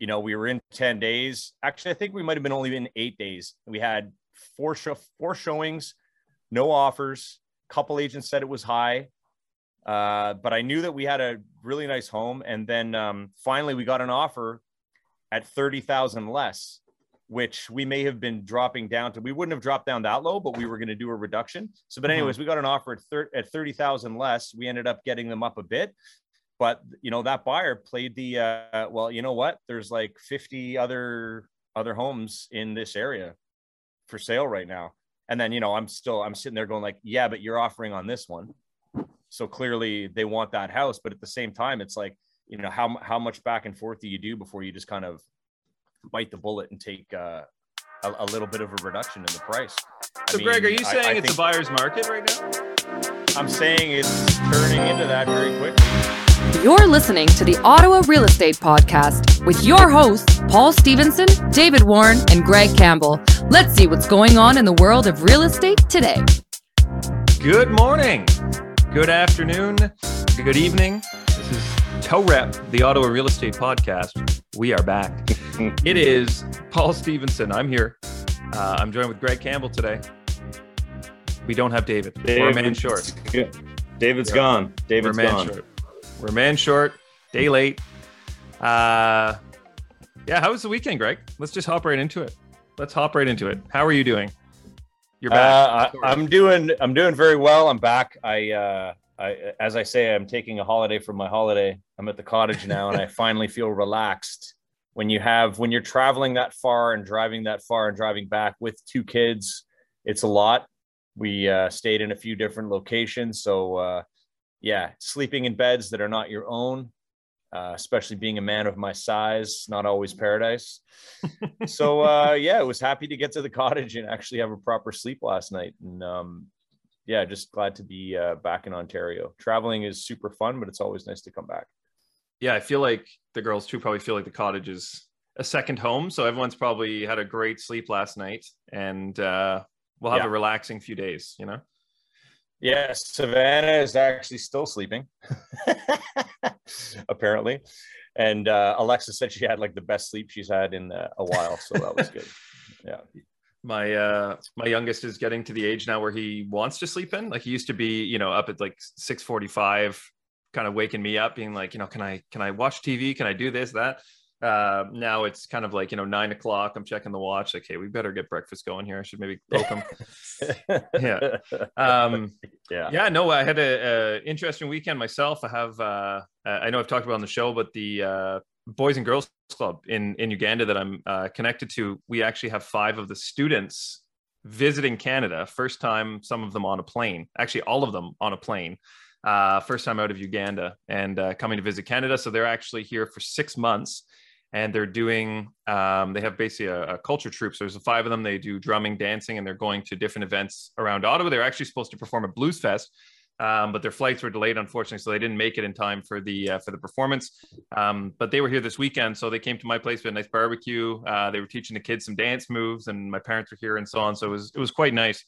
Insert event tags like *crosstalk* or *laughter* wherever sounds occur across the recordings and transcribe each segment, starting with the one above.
you know, we were in 10 days. Actually, I think we might have been only in eight days. We had four show four showings, no offers. Couple agents said it was high. Uh, but I knew that we had a really nice home. And then um, finally we got an offer at 30,000 less, which we may have been dropping down to, we wouldn't have dropped down that low, but we were going to do a reduction. So, but anyways, mm-hmm. we got an offer at, thir- at 30,000 less. We ended up getting them up a bit but you know that buyer played the uh, well you know what? There's like 50 other other homes in this area for sale right now. And then you know i'm still i'm sitting there going like yeah but you're offering on this one. So clearly they want that house but at the same time it's like you know how how much back and forth do you do before you just kind of bite the bullet and take uh, a, a, little bit of a reduction in the price? So I mean, greg are you saying I, I it's a buyer's market right now? I'm saying it's turning into that very quickly you're listening to the Ottawa Real Estate Podcast with your hosts, Paul Stevenson, David Warren, and Greg Campbell. Let's see what's going on in the world of real estate today. Good morning, good afternoon, good evening. This is Toe Rep, the Ottawa Real Estate Podcast. We are back. *laughs* it is Paul Stevenson. I'm here. Uh, I'm joined with Greg Campbell today. We don't have David. David We're a man short. David's yeah. gone. David's We're gone. Short. We're man short, day late. Uh, yeah, how was the weekend, Greg? Let's just hop right into it. Let's hop right into it. How are you doing? You're back. Uh, I, am doing. I'm doing very well. I'm back. I, uh, I, as I say, I'm taking a holiday from my holiday. I'm at the cottage now, and I *laughs* finally feel relaxed. When you have, when you're traveling that far and driving that far and driving back with two kids, it's a lot. We uh, stayed in a few different locations, so uh, yeah, sleeping in beds that are not your own, uh, especially being a man of my size, not always paradise. *laughs* so uh, yeah, I was happy to get to the cottage and actually have a proper sleep last night. And um, yeah, just glad to be uh, back in Ontario. Traveling is super fun, but it's always nice to come back. Yeah, I feel like the girls too probably feel like the cottage is a second home. So everyone's probably had a great sleep last night, and uh, we'll have yeah. a relaxing few days. You know. Yes, Savannah is actually still sleeping, *laughs* apparently. And uh, Alexa said she had like the best sleep she's had in uh, a while, so that was good. *laughs* Yeah. My uh my youngest is getting to the age now where he wants to sleep in. Like he used to be, you know, up at like 6:45 kind of waking me up being like, you know, can I can I watch TV? Can I do this that? Uh, now it's kind of like you know nine o'clock i'm checking the watch like hey we better get breakfast going here. I should maybe poke them *laughs* yeah. Um yeah. yeah no i had a, a, interesting weekend myself. I have uh i know i've talked about on the show but the uh boys and girls club in in uganda that i'm uh, connected to we actually have five of the students visiting canada. First time some of them on a plane actually all of them on a plane uh, first time out of Uganda and uh, coming to visit Canada. So they're actually here for six months and they're doing um, they have basically a, a, culture troupe. So there's five of them. They do drumming dancing and they're going to different events around ottawa. They're actually supposed to perform at Bluesfest um, but their flights were delayed unfortunately so they didn't make it in time for the uh, for the performance. Um, but they were here this weekend so they came to my place. For a nice barbecue. Uh, they were teaching the kids some dance moves and my parents were here and so on. So it was it was quite nice.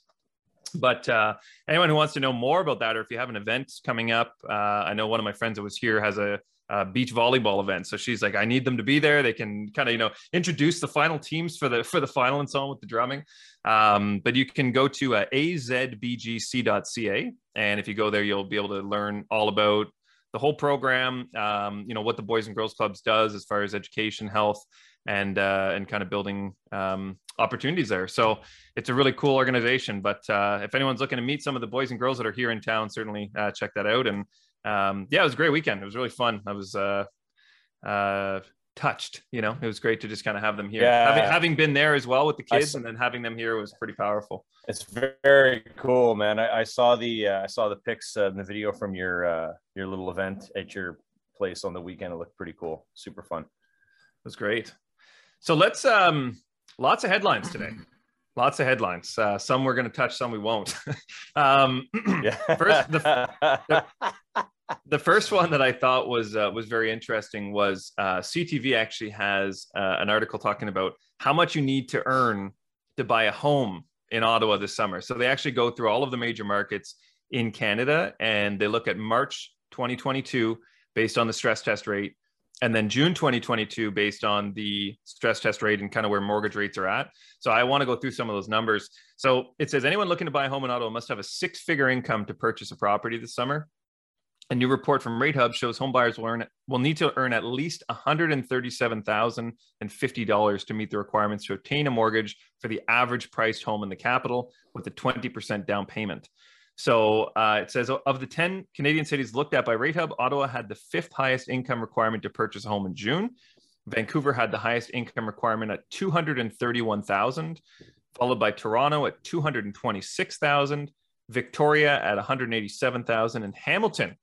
But uh, anyone who wants to know more about that or if you have an event coming up uh, i know one of my friends that was here has a uh, beach volleyball event. So she's like, I need them to be there. They can kind of, you know, introduce the final teams for the for the final and so on with the drumming. Um, but you can go to uh, azbgc.ca, and if you go there, you'll be able to learn all about the whole program. Um, you know what the Boys and Girls Clubs does as far as education, health, and uh, and kind of building um, opportunities there. So it's a really cool organization. But uh, if anyone's looking to meet some of the boys and girls that are here in town, certainly uh, check that out. And um, yeah, it was a great weekend. It was really fun. I was uh, uh, touched. You know, it was great to just kind of have them here. Yeah. Having, having been there as well with the kids, saw, and then having them here was pretty powerful. It's very cool, man. I, I saw the uh, I saw the pics uh, and the video from your uh, your little event at your place on the weekend. It looked pretty cool. Super fun. It was great. So let's um, lots of headlines today lots of headlines. Uh, some we're going to touch, some we won't. *laughs* um, *clears throat* first, the, *laughs* the, the, first one that I thought was uh, was very interesting was uh, CTV actually has uh, an article talking about how much you need to earn to buy a home in Ottawa this summer. So they actually go through all of the major markets in Canada and they look at March 2022 based on the stress test rate and then June 2022 based on the stress test rate and kind of where mortgage rates are at. So I want to go through some of those numbers. So it says anyone looking to buy a home in Ottawa must have a six figure income to purchase a property this summer. A new report from RateHub shows home buyers will, will need to earn at least $137,050 to meet the requirements to obtain a mortgage for the average priced home in the capital with a 20% down payment. So uh, it says of the 10 Canadian cities looked at by RateHub, Ottawa had the fifth highest income requirement to purchase a home in June. Vancouver had the highest income requirement at 231,000, followed by Toronto at 226,000, Victoria at 187,000, and Hamilton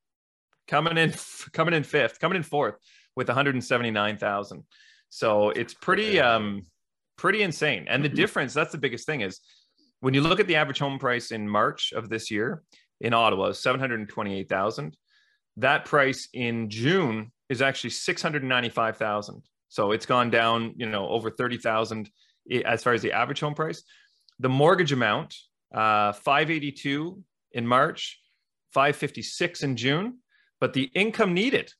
coming in *laughs* coming in fifth, coming in fourth with 179,000. So it's pretty um pretty insane. And the mm-hmm. difference, that's the biggest thing is when you look at the average home price in March of this year in Ottawa, 728,000. That price in June is actually 695,000. So it's gone down, you know, over 30,000 as far as the average home price. The mortgage amount, uh, 582 in March, 556 in June, but the income needed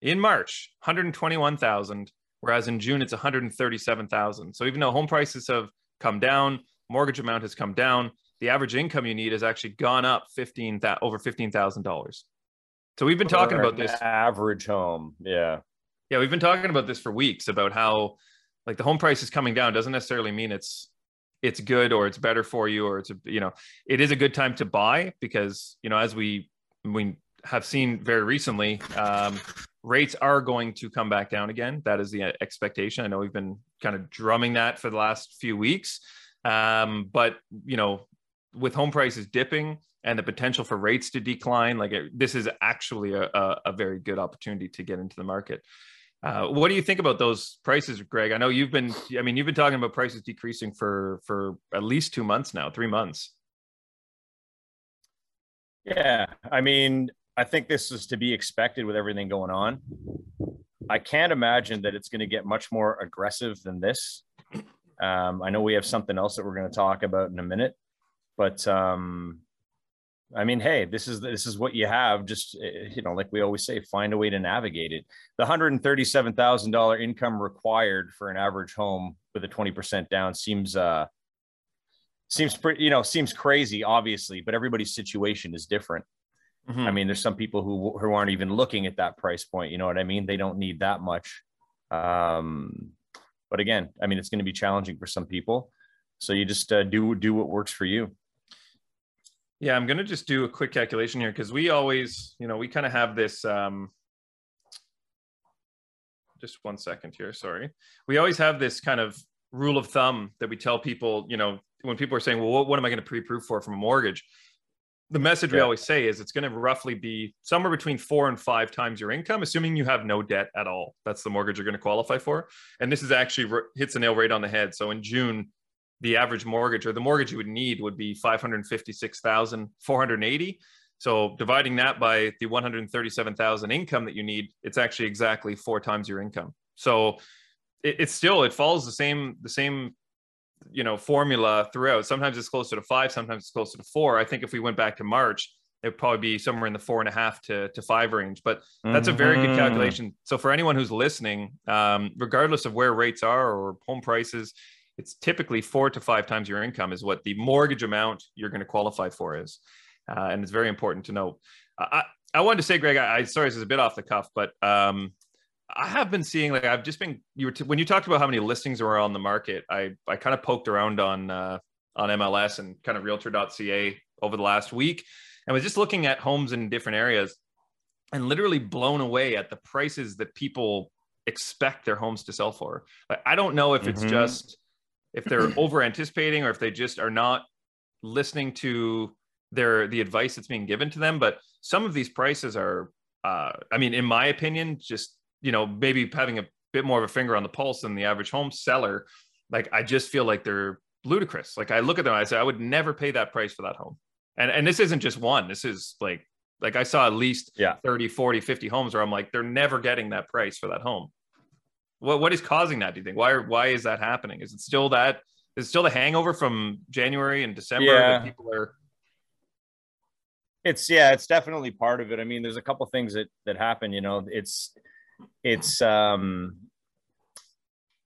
in March, 121,000, whereas in June it's 137,000. So even though home prices have come down, mortgage amount has come down. The average income you need has actually gone up fifteen over fifteen thousand dollars. So we've been talking about this average home. Yeah, yeah, we've been talking about this for weeks about how like the home price is coming down doesn't necessarily mean it's it's good or it's better for you or it's a you know it is a good time to buy because you know as we we have seen very recently um, rates are going to come back down again that is the expectation i know we've been kind of drumming that for the last few weeks um, but you know, with home prices dipping and the potential for rates to decline, like it, this is actually a, a, a, very good opportunity to get into the market. Uh, what do you think about those prices, Greg? I know you've been, I mean, you've been talking about prices decreasing for for at least two months now, three months. Yeah, I mean, I think this is to be expected with everything going on. I can't imagine that it's going to get much more aggressive than this. Um, I know we have something else that we're going to talk about in a minute, but um, I mean, hey, this is this is what you have. Just eh, you know, like we always say, find a way to navigate it. The hundred and thirty-seven thousand dollar income required for an average home with a twenty percent down seems uh seems pretty you know seems crazy, obviously, but everybody's situation is different. Mm-hmm. I mean, there's some people who who aren't even looking at that price point. You know what I mean? They don't need that much. Um, but again, I mean, it's going to be challenging for some people. So you just uh, do do what works for you. Yeah, I'm going to just do a quick calculation here because we always, you know, we kind of have this. Um, just one second here. Sorry. We always have this kind of rule of thumb that we tell people, you know, when people are saying, well, what, what am I going to pre approve for from a mortgage? The message yeah. we always say is it's going to roughly be somewhere between four and five times your income, assuming you have no debt at all. That's the mortgage you're going to qualify for. And this is actually hits the nail right on the head. So in June, the average mortgage or the mortgage you would need would be 556,480. So dividing that by the 137,000 income that you need, it's actually exactly four times your income. So it, it's still, it follows the same, the same you know formula throughout. Sometimes it's closer to five, sometimes it's closer to four. I think if we went back to March, it would probably be somewhere in the four and a half to, to five range. But that's a very good mm-hmm. calculation. So for anyone who's listening, um, regardless of where rates are or home prices, it's typically four to five times your income is what the mortgage amount you're going to qualify for is. Uh, and it's very important to note. I, I wanted to say, Greg, I, I sorry, this is a bit off the cuff, but um, I have been seeing like I've just been you were t- when you talked about how many listings were on the market. I I kind of poked around on uh, on MLS and kind of Realtor.ca over the last week, and was just looking at homes in different areas, and literally blown away at the prices that people expect their homes to sell for. Like, I don't know if it's mm-hmm. just if they're *clears throat* over anticipating or if they just are not listening to their the advice that's being given to them. But some of these prices are, uh, I mean, in my opinion, just you know, maybe having a bit more of a finger on the pulse than the average home seller, like I just feel like they're ludicrous. Like I look at them, I say, I would never pay that price for that home. And and this isn't just one. This is like like I saw at least yeah. 30, 40, 50 homes where I'm like, they're never getting that price for that home. What what is causing that? Do you think? Why why is that happening? Is it still that is still the hangover from January and December yeah. that people are it's yeah, it's definitely part of it. I mean, there's a couple things that that happen, you know, it's it's um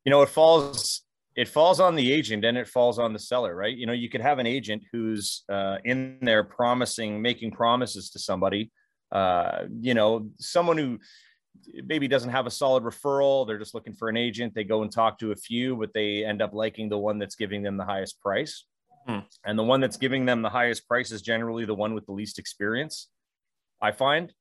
you know it falls it falls on the agent and it falls on the seller right? You know you could have an agent who's uh, in there promising making promises to somebody uh, you know someone who maybe doesn't have a solid referral they're just looking for an agent they go and talk to a few but they end up liking the one that's giving them the highest price. Hmm. and the one that's giving them the highest price is generally the one with the least experience i find.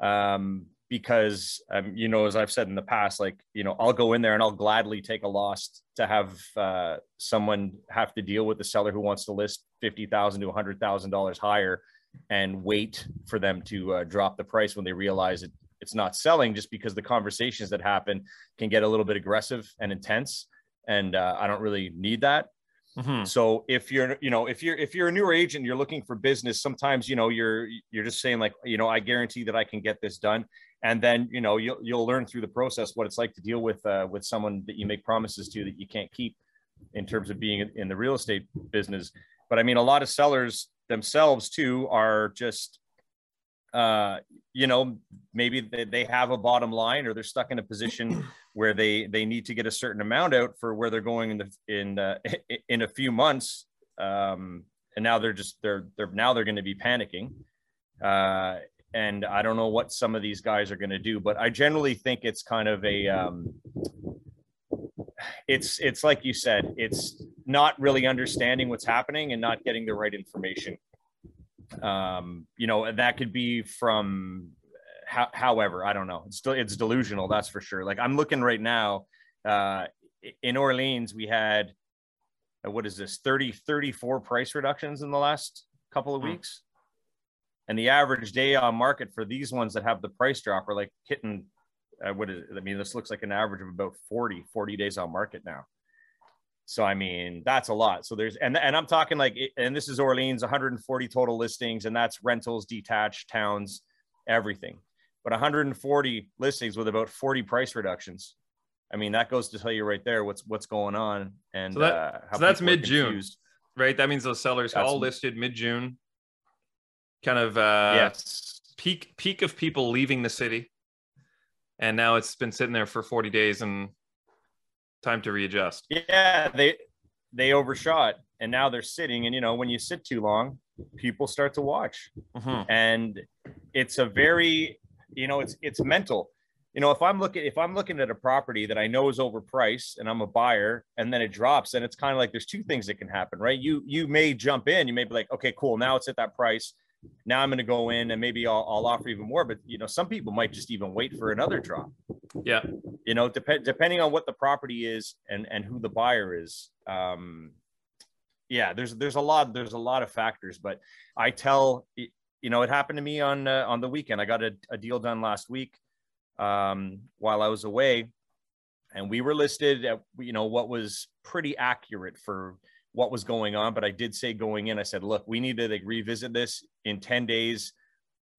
Um, because um, you know as i've said in the past like you know i'll go in there and i'll gladly take a loss to have uh, someone have to deal with the seller who wants to list 50000 to $100000 higher and wait for them to uh, drop the price when they realize it, it's not selling just because the conversations that happen can get a little bit aggressive and intense and uh, i don't really need that Mhm. so if you're, you know, if you're if you're a newer agent, you're looking for business. Sometimes, you know, you're you're just saying like, you know, I guarantee that I can get this done, and then you know you'll you'll learn through the process what it's like to deal with uh, with someone that you make promises to that you can't keep, in terms of being in- the real estate business. But I mean, a lot of sellers themselves too are just, uh, you know, maybe they, they have a bottom line or they're stuck in a position *clears throat* where they they need to get a certain amount out for where they're going in the in uh, *laughs* in a few months um and now they're just they're they're now they're going to be panicking uh and i don't know what some of these guys are going to do but i generally think it's kind of a um it's it's like you said it's not really understanding what's happening and not getting the right information um you know that could be from how, however, I don't know. It's still it's delusional, that's for sure. Like I'm looking right now, uh, in Orleans, we had uh, what is this 30 34 price reductions in the last couple of Hmm. weeks, and the average day on market for these ones that have the price drop are like hitting. Uh, what is it? I mean, this looks like an average of about 40, 40 days on market now. So I mean, that's a lot. So there's and and I'm talking like, and this is Orleans, 140 total listings, and that's rentals, detached towns, everything but 140 listings with about 40 price reductions. I mean, that goes to tell you right there what's what's going on. And So that- uh, how so that's mid-June. Right. That means those sellers That's- all listed mid June. Kind of uh, yes. peak peak of people leaving the city, and now it's been sitting there for 40 days and time to readjust. Yeah, they they overshot, and now they're sitting. And you know, when you sit too long, people start to watch. Mhm. and it's a very you know it's it's mental you know if i'm looking if i'm looking at a property that i know is overpriced and i'm a buyer and then it drops and it's kind of like there's two things that can happen right you you may jump in you may be like okay cool now it's at that price now i'm going to go in and maybe I'll, I'll offer even more but you know some people might just even wait for another drop Yeah. you know depend depending on what the property is and and who the buyer is um yeah there's there's a lot there's a lot of factors but i tell you know it happened to me on uh, on the weekend i got a, a deal done last week um while i was away and we were listed at you know what was pretty accurate for what was going on but i did say going in i said look we need to like revisit this in 10 days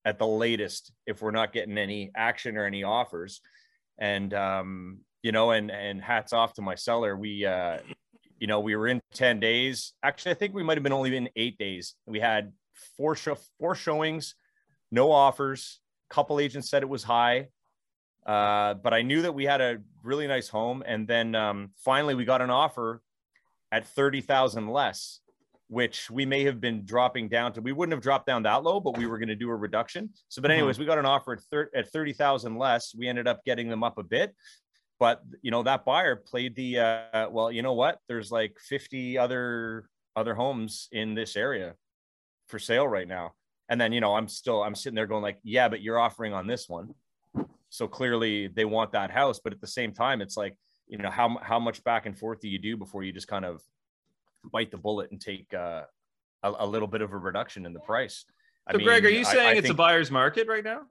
at the latest if we're not getting any action or any offers. And um you know and and hats off to my seller. We uh you know we were in 10 days. Actually i think we might have been only in eight days. We had four show four showings no offers. Couple agents said it was high uh but i knew that we had a really nice home. And then um finally we got an offer at 30,000 less which we may have been dropping down to we wouldn't have dropped down that low but we were going to do a reduction. So but Mhm. anyways we got an offer at, thir- at 30,000 less. We ended up getting them up a bit but you know that buyer played the uh well you know what? There's like 50 other other homes in this area for sale right now. And then you know i'm still i'm sitting there going like yeah but you're offering on this one. So clearly they want that house but at the same time it's like you know how how much back and forth do you do before you just kind of bite the bullet and take uh, a, a little bit of a reduction in the price I So, Greg, are you saying I it's a buyer's market right now?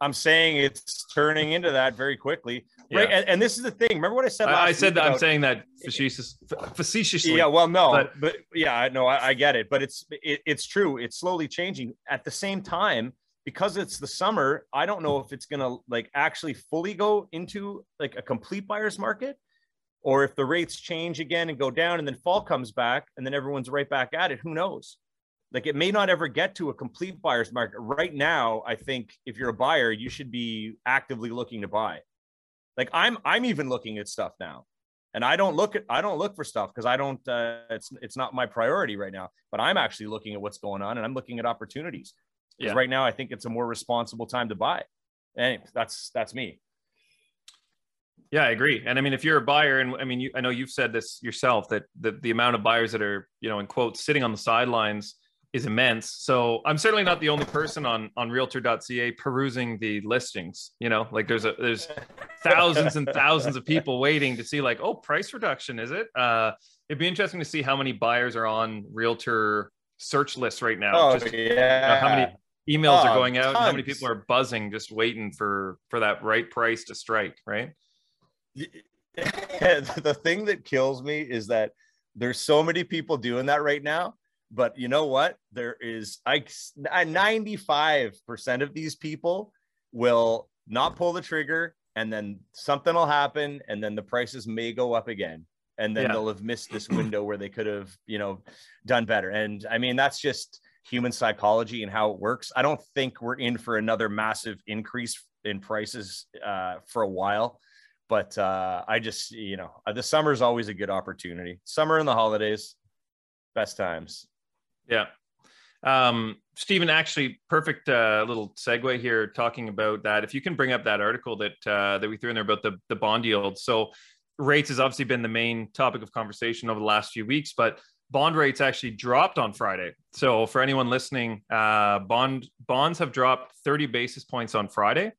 I'm saying it's turning into that very quickly, right? And, and this is the thing. Remember what I said? I, I said that I'm saying that facetious, facetiously. Yeah, well, no, but- but, yeah, I know, I, I get it, but it's it, it's true. It's slowly changing. At the same time, because it's the summer, I don't know if it's gonna like actually fully go into like a complete buyer's market, or if the rates change again and go down, and then fall comes back, and then everyone's right back at it. Who knows? like it may not ever get to a complete buyer's market right now i think if you're a buyer you should be actively looking to buy like i'm i'm even looking at stuff now and i don't look at i don't look for stuff because i don't uh, it's it's not my priority right now but i'm actually looking at what's going on and i'm looking at opportunities because Yeah. right now i think it's a more responsible time to buy and that's that's me Yeah, I agree. And I mean, if you're a buyer, and I mean, you, I know you've said this yourself that the, the amount of buyers that are, you know, in quotes, sitting on the sidelines is immense. So I'm certainly not the only person on on Realtor.ca perusing the listings. You know, like there's a there's *laughs* thousands and thousands of people waiting to see like, oh, price reduction is it? Uh, it'd be interesting to see how many buyers are on Realtor search lists right now. oh Just, yeah how many emails are Oh, going out? and How many people are buzzing, just waiting for for that right price to strike? Right. *laughs* the thing that kills me is that there's so many people doing that right now but you know what there is i 95% of these people will not pull the trigger and then something will happen and then the prices may go up again and then Yeah. they'll have missed this window where they could have you know done better and i mean that's just human psychology and how it works i don't think we're in for another massive increase in prices uh, for a while but uh, I just, you know, uh, the summer is always a good opportunity. Summer and the holidays, best times. Yeah. Um, Stephen, actually, perfect uh, little segue here talking about that. If you can bring up that article that uh, that we threw in there about the, the bond yield. So rates has obviously been the main topic of conversation over the last few weeks, but bond rates actually dropped on Friday. So for anyone listening, uh, bond bonds have dropped 30 basis points on Friday.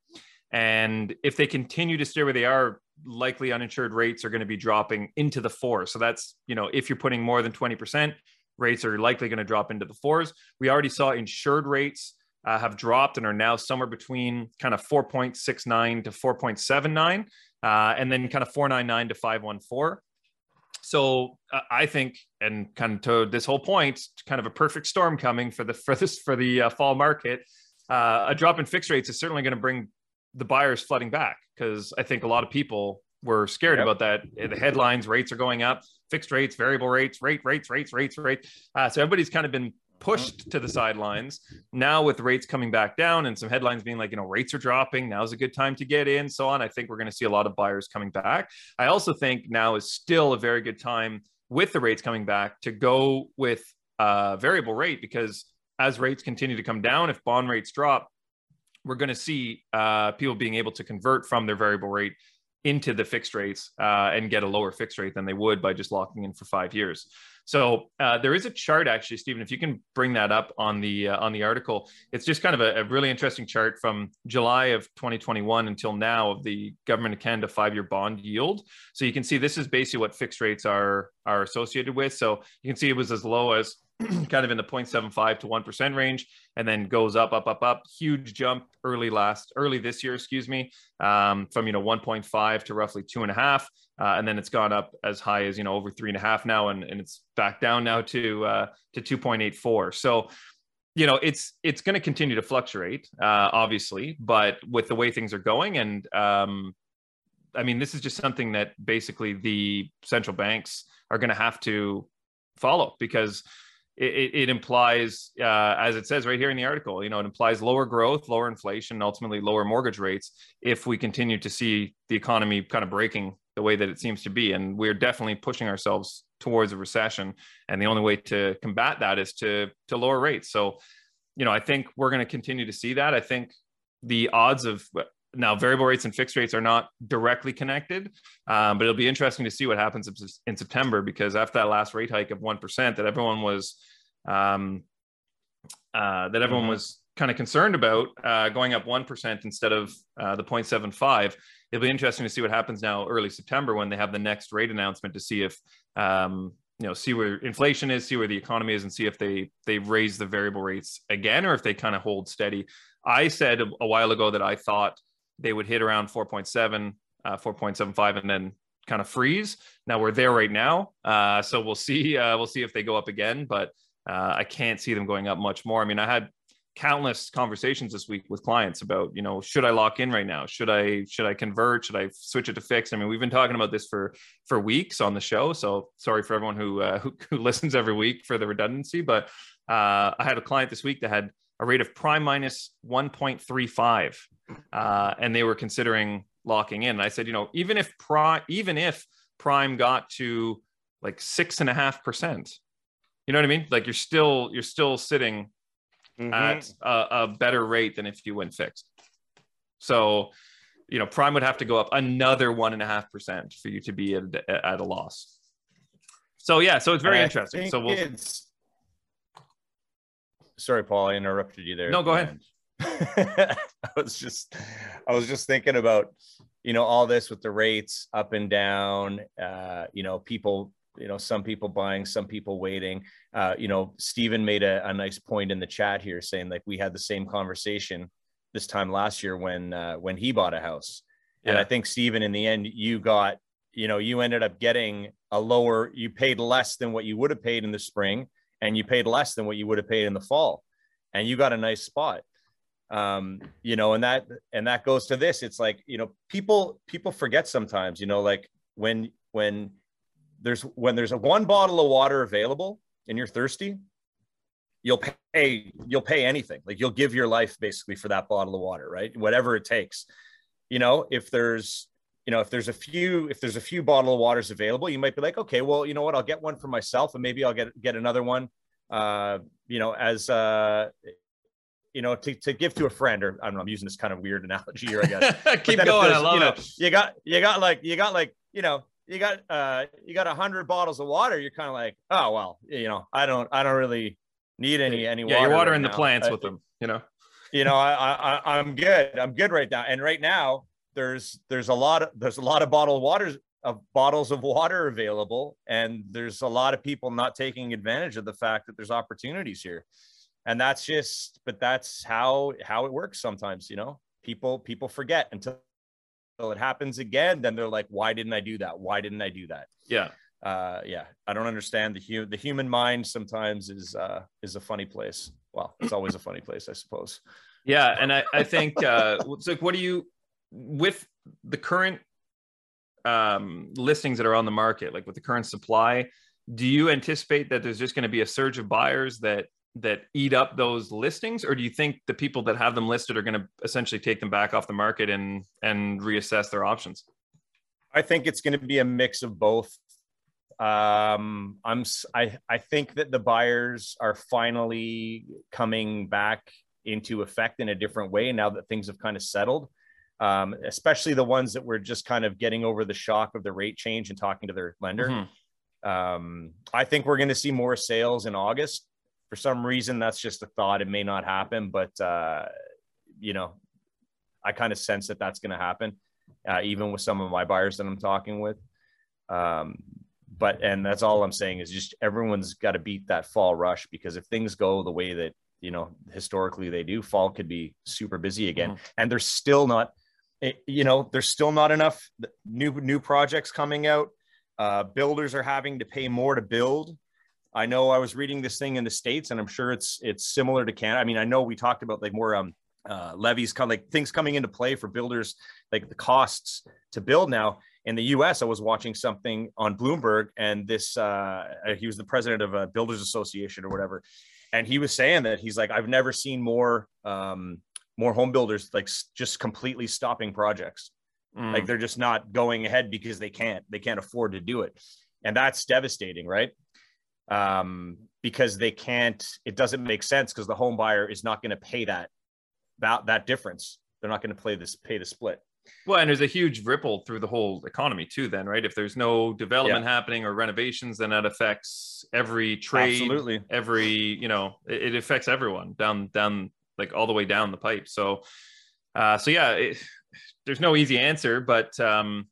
And if they continue to stay where they are, likely uninsured rates are going to be dropping into the four. So that's, you know, if you're putting more than 20%, rates are likely going to drop into the fours. We already saw insured rates uh, have dropped and are now somewhere between kind of 4.69 to 4.79, uh, and then kind of 499 to 514. So uh, I think, and kind of to this whole point, kind of a perfect storm coming for the *laughs* for this for the uh, fall market. Uh, a drop in fixed rates is certainly going to bring the buyers flooding back because I think a lot of people were scared Yep. about that. The headlines, rates are going up, fixed rates, variable rates, rate, rates, rates, rates, rates. Uh, so everybody's kind of been pushed to the sidelines. Now with rates coming back down and some headlines being like, you know, rates are dropping. Now's a good time to get in, so on. I think we're going to see a lot of buyers coming back. I also think now is still a very good time with the rates coming back to go with a variable rate because as rates continue to come down, if bond rates drop, we're going to see uh, people being able to convert from their variable rate into the fixed rates uh, and get a lower fixed rate than they would by just locking in for five years. So uh, there is a chart actually, Stephen. If you can bring that up on the uh, on the article, it's just kind of a, a really interesting chart from July of 2021 until now of the government of Canada five-year bond yield. So you can see this is basically what fixed rates are are associated with. So you can see it was as low as *clears throat* kind of in the 0.75 to 1% range and then goes up up up up. Huge jump early last early this year excuse me um, from you know 1.5 to roughly two and a half uh, and then it's gone up as high as you know over three and a half now and, and it's back down now to uh, to 2.84 so you know it's it's going to continue to fluctuate uh, obviously but with the way things are going and um, i mean this is just something that basically the central banks are going to have to follow because it, it implies, uh, as it says right here in the article, you know, it implies lower growth, lower inflation, ultimately lower mortgage rates if we continue to see the economy kind of breaking the way that it seems to be. And we're definitely pushing ourselves towards a recession. And the only way to combat that is to to lower rates. So, you know, I think we're going to continue to see that. I think the odds of now variable rates and fixed rates are not directly connected um, but it'll be interesting to see what happens in- september because after that last rate hike of 1% that everyone was um, uh, that everyone Mhm. was kind of concerned about uh, going up 1% instead of uh, the 0.75 it'll be interesting to see what happens now early september when they have the next rate announcement to see if um, you know see where inflation is see where the economy is and see if they they raise the variable rates again or if they kind of hold steady i said a while ago that i thought they would hit around 4.7 uh, 4.75 and then kind of freeze. Now we're there right now uh, so we'll see uh, we'll see if they go up again but uh, i can't see them going up much more. I mean i had countless conversations this week with clients about you know should i lock in right now? Should i should i convert? Should i switch it to fix? I mean we've been talking about this for for weeks on the show so sorry for everyone who uh, who, *laughs* who listens every week for the redundancy but uh, i had a client this week that had a rate of prime minus 1.35 uh, and they were considering locking in and i said you know even if prime even if prime got to like six and a half percent you know what i mean like you're still you're still sitting mm-hmm. at a, a better rate than if you went fixed. So, you know, prime would have to go up another one and a half percent for you to be at, at a loss. So yeah, so it's very I interesting. So we'll. It's... Sorry, Paul, I interrupted you there. No, go ahead. *laughs* I was just, I was just thinking about, you know, all this with the rates up and down. Uh, you know, people you know some people buying some people waiting uh, you know Stephen made a, a, nice point in the chat here saying like we had the same conversation this time last year when uh, when he bought a house yeah. and i think Stephen in the end you got you know you ended up getting a lower you paid less than what you would have paid in the spring and you paid less than what you would have paid in the fall and you got a nice spot um you know and that and that goes to this it's like you know people people forget sometimes you know like when when there's when there's a one bottle of water available and you're thirsty, you'll pay you'll pay anything. Like you'll give your life basically for that bottle of water, right? Whatever it takes. You know, if there's you know if there's a few if there's a few bottle of waters available, you might be like, okay, well, you know what, I'll get one for myself, and maybe I'll get get another one. Uh, you know, as uh, you know, to, to give to a friend, or I don't know, I'm using this kind of weird analogy here, I guess. *laughs* Keep going. I love you know, it. You got you got like you got like you know you got uh you got a hundred bottles of water, you're kind of like, oh well, you know, I don't I don't really need any any yeah, water. you're watering right the plants with them, you know. You know, I, I I'm good. I'm good right now. And right now, there's there's a lot of there's a lot of bottled waters of bottles of water available, and there's a lot of people not taking advantage of the fact that there's opportunities here. And that's just, but that's how how it works sometimes, you know. People people forget until it happens again, then they're like, why didn't I do that? Why didn't I do that? Yeah. Uh, yeah. I don't understand the hu- the human mind sometimes is uh, is a funny place. Well, it's always a funny place, I suppose. Yeah. And I, I think uh like what do you with the current um listings that are on the market, like with the current supply, do you anticipate that there's just going to be a surge of buyers that that eat up those listings? Or do you think the people that have them listed are going to essentially take them back off the market and and reassess their options? I think it's going to be a mix of both. Um i'm i i think that the buyers are finally coming back into effect in a different way now that things have kind of settled um, especially the ones that were just kind of getting over the shock of the rate change and talking to their lender. Mm-hmm. um, i think we're going to see more sales in august. For some reason that's just a thought. It may not happen but uh, you know i kind of sense that that's going to happen uh, even with some of my buyers that i'm talking with. Um, but and that's all i'm saying is just everyone's got to beat that fall rush because if things go the way that you know historically they do fall could be super busy again. Mm-hmm. and there's still not eh, you know there's still not enough new new projects coming out uh, builders are having to pay more to build I know I was reading this thing in the states, and I'm sure it's it's similar to Canada. I mean, I know we talked about like more um, uh, levies, of like things coming into play for builders, like the costs to build now. In the U.S., I was watching something on Bloomberg, and this uh, he was the president of a builders association or whatever, and he was saying that he's like, I've never seen more um, more home builders like just completely stopping projects, mm. like they're just not going ahead because they can't they can't afford to do it, and that's devastating, right? um, because they can't. It doesn't make sense because the home buyer is not going to pay that about that difference. They're not going to play this pay the split. Well, and there's a huge ripple through the whole economy too. Then, right? If there's no development yeah. happening or renovations, then that affects every trade. Absolutely. Every you know, it, it affects everyone down down like all the way down the pipe. So, uh, so yeah, it, there's no easy answer, but um,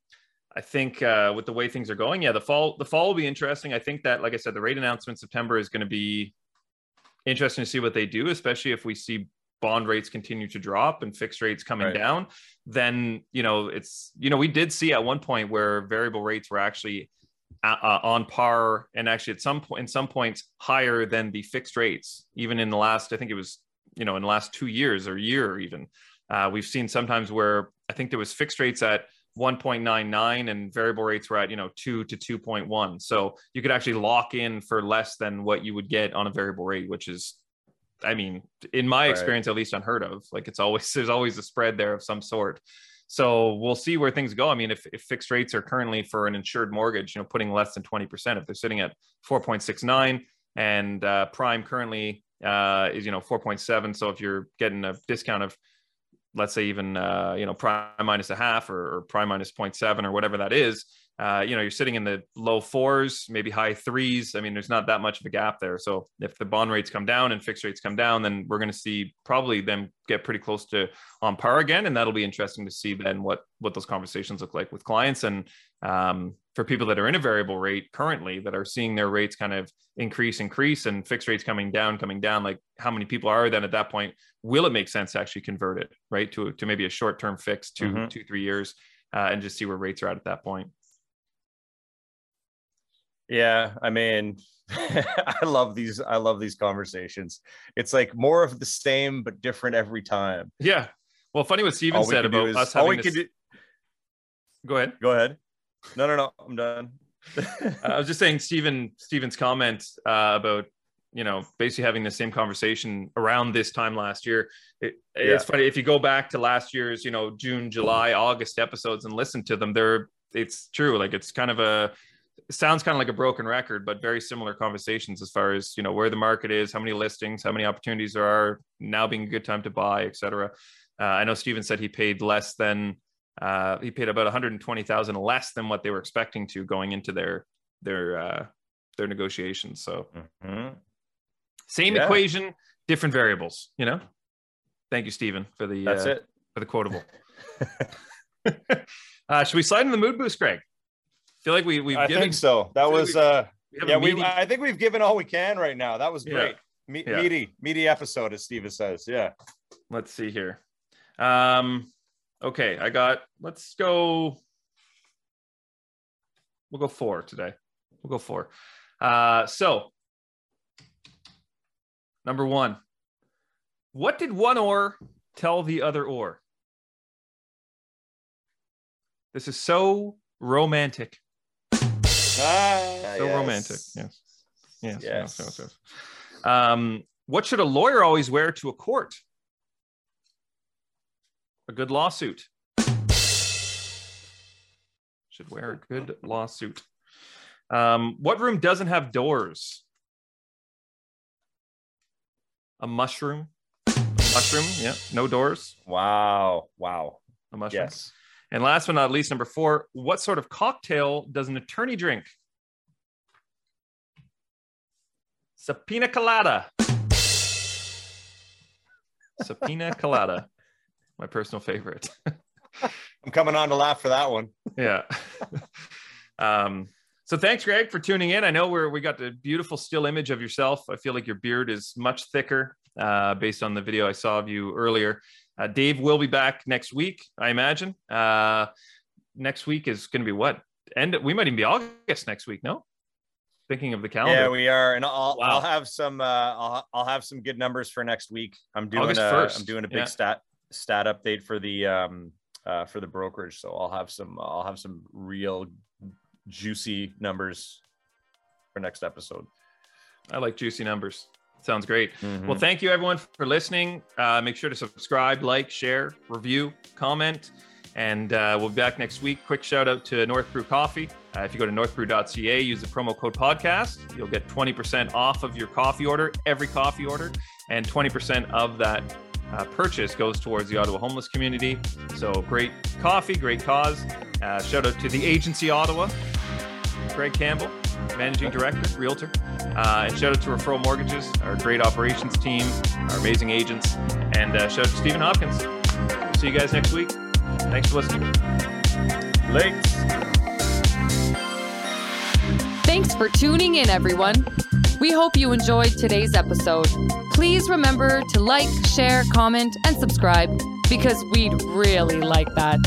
I think uh, with the way things are going, yeah, the fall the fall will be interesting. I think that, like I said, the rate announcement September is going to be interesting to see what they do, especially if we see bond rates continue to drop and fixed rates coming right. down. Then you know it's you know we did see at one point where variable rates were actually uh, uh on par and actually at some point in some points higher than the fixed rates even in the last i think it was you know in the last two years or year even. Uh, we've seen sometimes where I think there was fixed rates at 1.99 and variable rates were at you know 2 to 2.1 so you could actually lock in for less than what you would get on a variable rate which is i mean in my right. experience at least unheard of like it's always *laughs* there's always a spread there of some sort so we'll see where things go i mean if, if fixed rates are currently for an insured mortgage you know putting less than 20% if they're sitting at 4.69 and uh, prime currently uh, is you know 4.7 so if you're getting a discount of let's say even uh, you know prime minus a half or, or prime minus 0.7 or whatever that is uh, you know you're sitting in the low fours maybe high threes. I mean there's not that much of a gap there. So if the bond rates come down and fixed rates come down then we're going to see probably them get pretty close to on par again. And that'll be interesting to see then what what those conversations look like with clients. And um, for people that are in a variable rate currently that are seeing their rates kind of increase increase and fixed rates coming down coming down like how many people are then at that point? Will it make sense to actually convert it right to, to maybe a short-term fix 2 mm-hmm. two three years uh, and just see where rates are at at that point? Yeah i mean *laughs* i love these i love these conversations. It's like more of the same but different every time. Yeah. Well funny what Stephen said about is, us having this... do... go ahead. Go ahead no, no, no. I'm done. *laughs* I was just saying, Stephen, Stephen's comment uh, about you know basically having the same conversation around this time last year. It, yeah. It's funny if you go back to last year's you know June, July, August episodes and listen to them. They're it's true. Like it's kind of a it sounds kind of like a broken record, but very similar conversations as far as you know where the market is, how many listings, how many opportunities there are now being a good time to buy, etc. Uh, I know Stephen said he paid less than uh, he paid about 120,000 less than what they were expecting to going into their their uh, their negotiations. So mm-hmm. same yeah. equation, different variables. You know. Thank you, Stephen, for the that's uh, it for the quotable. *laughs* uh, should we slide in the mood boost, Greg? I feel like we we've. I given, think so. That was uh, yeah. We I think we've given all we can right now. That was great. Yeah. Me- yeah. Meaty meaty episode, as Stephen says. Yeah. Let's see here. Um, Okay, I got, let's go, we'll go four today. We'll go four. Uh, so, number one, what did one oar tell the other oar? This is so romantic. Ah, so yes. romantic. Yes. Yes. Yes. yes, yes, yes. Um, what should a lawyer always wear to a court? A good lawsuit. Should wear a good lawsuit. Um, what room doesn't have doors? A mushroom. A mushroom. Yeah. No doors. Wow. Wow. A mushroom. Yes. And last but not least, number four, what sort of cocktail does an attorney drink? Subpoena colada. Subpoena colada my personal favorite. *laughs* I'm coming on to laugh for that one. yeah. *laughs* um, so thanks, Greg, for tuning in. I know we're we got the beautiful still image of yourself. I feel like your beard is much thicker uh, based on the video I saw of you earlier. Uh, Dave will be back next week, I imagine. Uh, next week is going to be what? And we might even be August next week. No, thinking of the calendar. Yeah, we are, and I'll wow. I'll have some uh, I'll I'll have some good numbers for next week. I'm doing First, a, I'm doing a big yeah. stat stat update for the um, uh, for the brokerage. So I'll have some I'll have some real juicy numbers for next episode. I like juicy numbers. Sounds great. Mm-hmm. Well, thank you everyone for listening. Uh, make sure to subscribe, like, share, review, comment, and uh, we'll be back next week. Quick shout out to North Brew Coffee. Uh, if you go to northbrew.ca, use the promo code podcast, you'll get 20% off of your coffee order, every coffee order, and 20% of that uh, purchase goes towards the Ottawa homeless community. So great coffee, great cause. Uh, shout out to the agency Ottawa, Greg Campbell, managing director, realtor, uh, and shout out to Referral Mortgages, our great operations team, our amazing agents, and uh, shout out to Stephen Hopkins. See you guys next week. Thanks for listening. Late. Thanks for tuning in, everyone. We hope you enjoyed today's episode. Please remember to like, share, comment, and subscribe because we'd really like that.